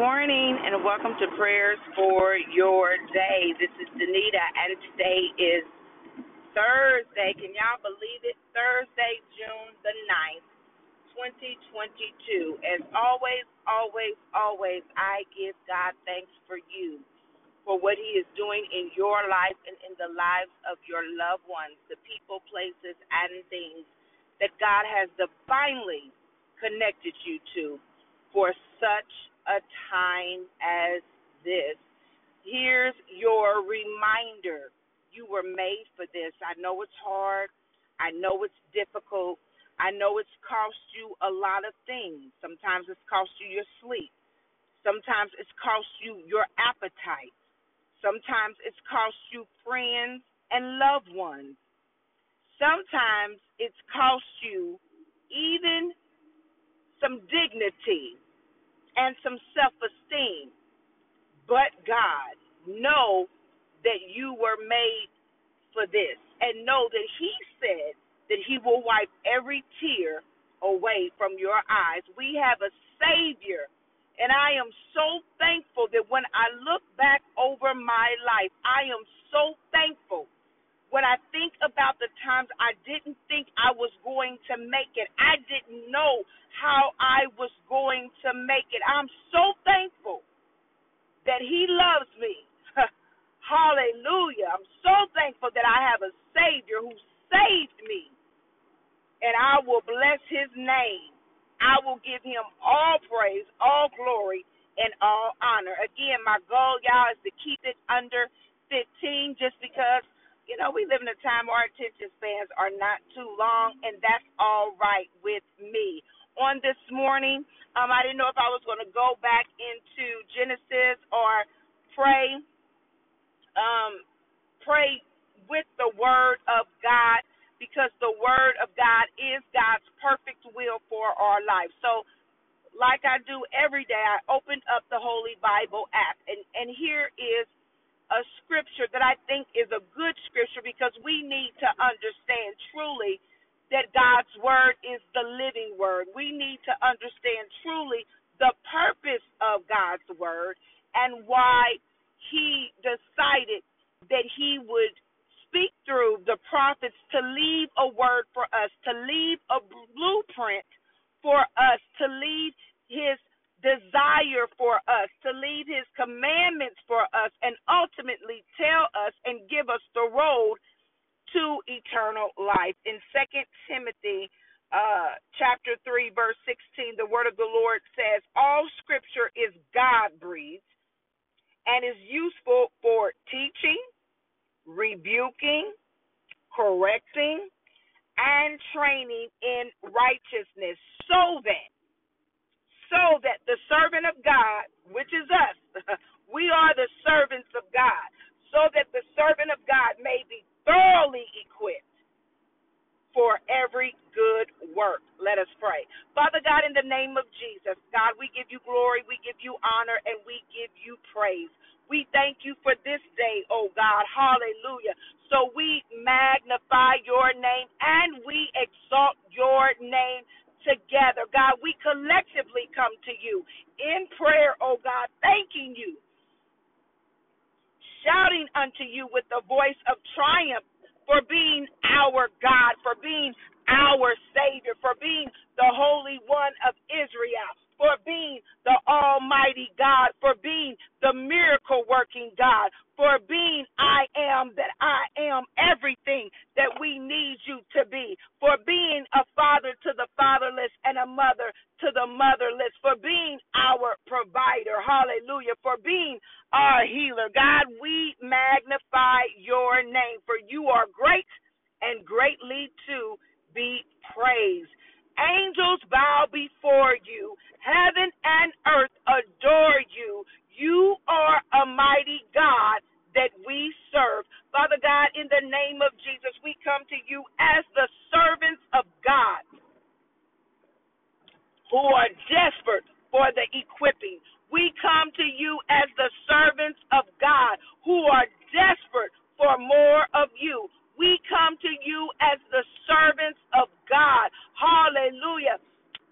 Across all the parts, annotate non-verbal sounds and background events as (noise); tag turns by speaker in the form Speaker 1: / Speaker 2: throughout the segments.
Speaker 1: Morning and welcome to prayers for your day. This is Danita and today is Thursday. Can y'all believe it? Thursday, June the ninth, 2022. As always, always, always, I give God thanks for you, for what He is doing in your life and in the lives of your loved ones, the people, places, and things that God has divinely connected you to for such a time as this. Here's your reminder. You were made for this. I know it's hard. I know it's difficult. I know it's cost you a lot of things. Sometimes it's cost you your sleep. Sometimes it's cost you your appetite. Sometimes it's cost you friends and loved ones. Sometimes it's cost you even some dignity and some self esteem. But God, know that you were made for this and know that He said that He will wipe every tear away from your eyes. We have a Savior. And I am so thankful that when I look back over my life, I am so thankful when I think about the times I didn't think I was going to make it, I didn't know how I was going to make it. I'm so thankful that He loves me. (laughs) Hallelujah. I'm so thankful that I have a Savior who saved me. And I will bless His name. I will give Him all praise, all glory, and all honor. Again, my goal, y'all, is to keep it under 15 just because know, we live in a time where our attention spans are not too long, and that's all right with me. On this morning, um, I didn't know if I was going to go back into Genesis or pray, um, pray with the Word of God, because the Word of God is God's perfect will for our life. So, like I do every day, I opened up the Holy Bible app, and and here is a scripture that I think is a good scripture because we need to understand truly that God's word is the living word. We need to understand truly the purpose of God's word and why he decided that he would speak through the prophets to leave a word for us, to leave a blueprint for us, to leave his desire for us, to leave his commandments for us, and ultimately tell us and give us the road to eternal life. In Second Timothy uh, chapter 3, verse 16, the Lord says, All scripture is God breathed and is useful for teaching, rebuking, correcting, and training in righteousness, so that so that the servant of God, which is us, (laughs) we are the servants of God, so that the servant of God may be thoroughly equipped for every good work. Let us pray. Father God, in the name of Jesus, God, we give you glory, we give you honor, and we give you praise. We thank you for this day, oh God. Hallelujah. So we magnify your name and we exalt your name together. God, we collectively come to you in prayer, oh God, thanking you, shouting unto you with the voice of triumph for being our God, for being our Savior, for being the Holy One of Israel for being the Almighty God, for being the miracle working God, for being I am that I am everything that we need you to be, for being a father to the fatherless and a mother to the motherless, for being our provider. Hallelujah. For being our healer. God, we magnify your name, for you are great and greatly to be praised. Angels bow before you. Heaven and earth adore you. You are a mighty God that we serve. Father God, in the name of Jesus, we come to you as the servants of God who are desperate for the equipping. We come to you as the servants of God who are desperate for more of you. We come to you as the servants of God. Hallelujah.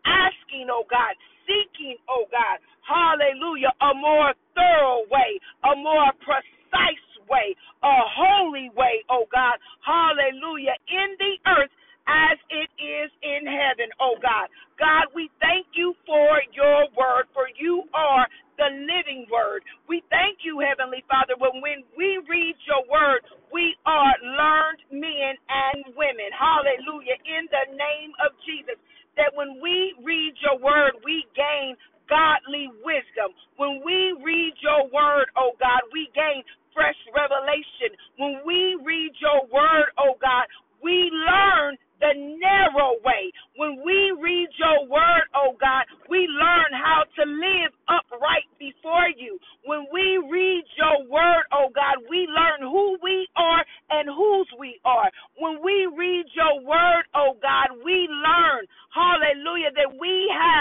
Speaker 1: Asking, oh God, seeking, oh God, hallelujah, a more thorough way, a more precise way, a holy way, oh God, hallelujah, in the earth as it is in heaven, oh God. God, we read your word, we gain godly wisdom. When we we have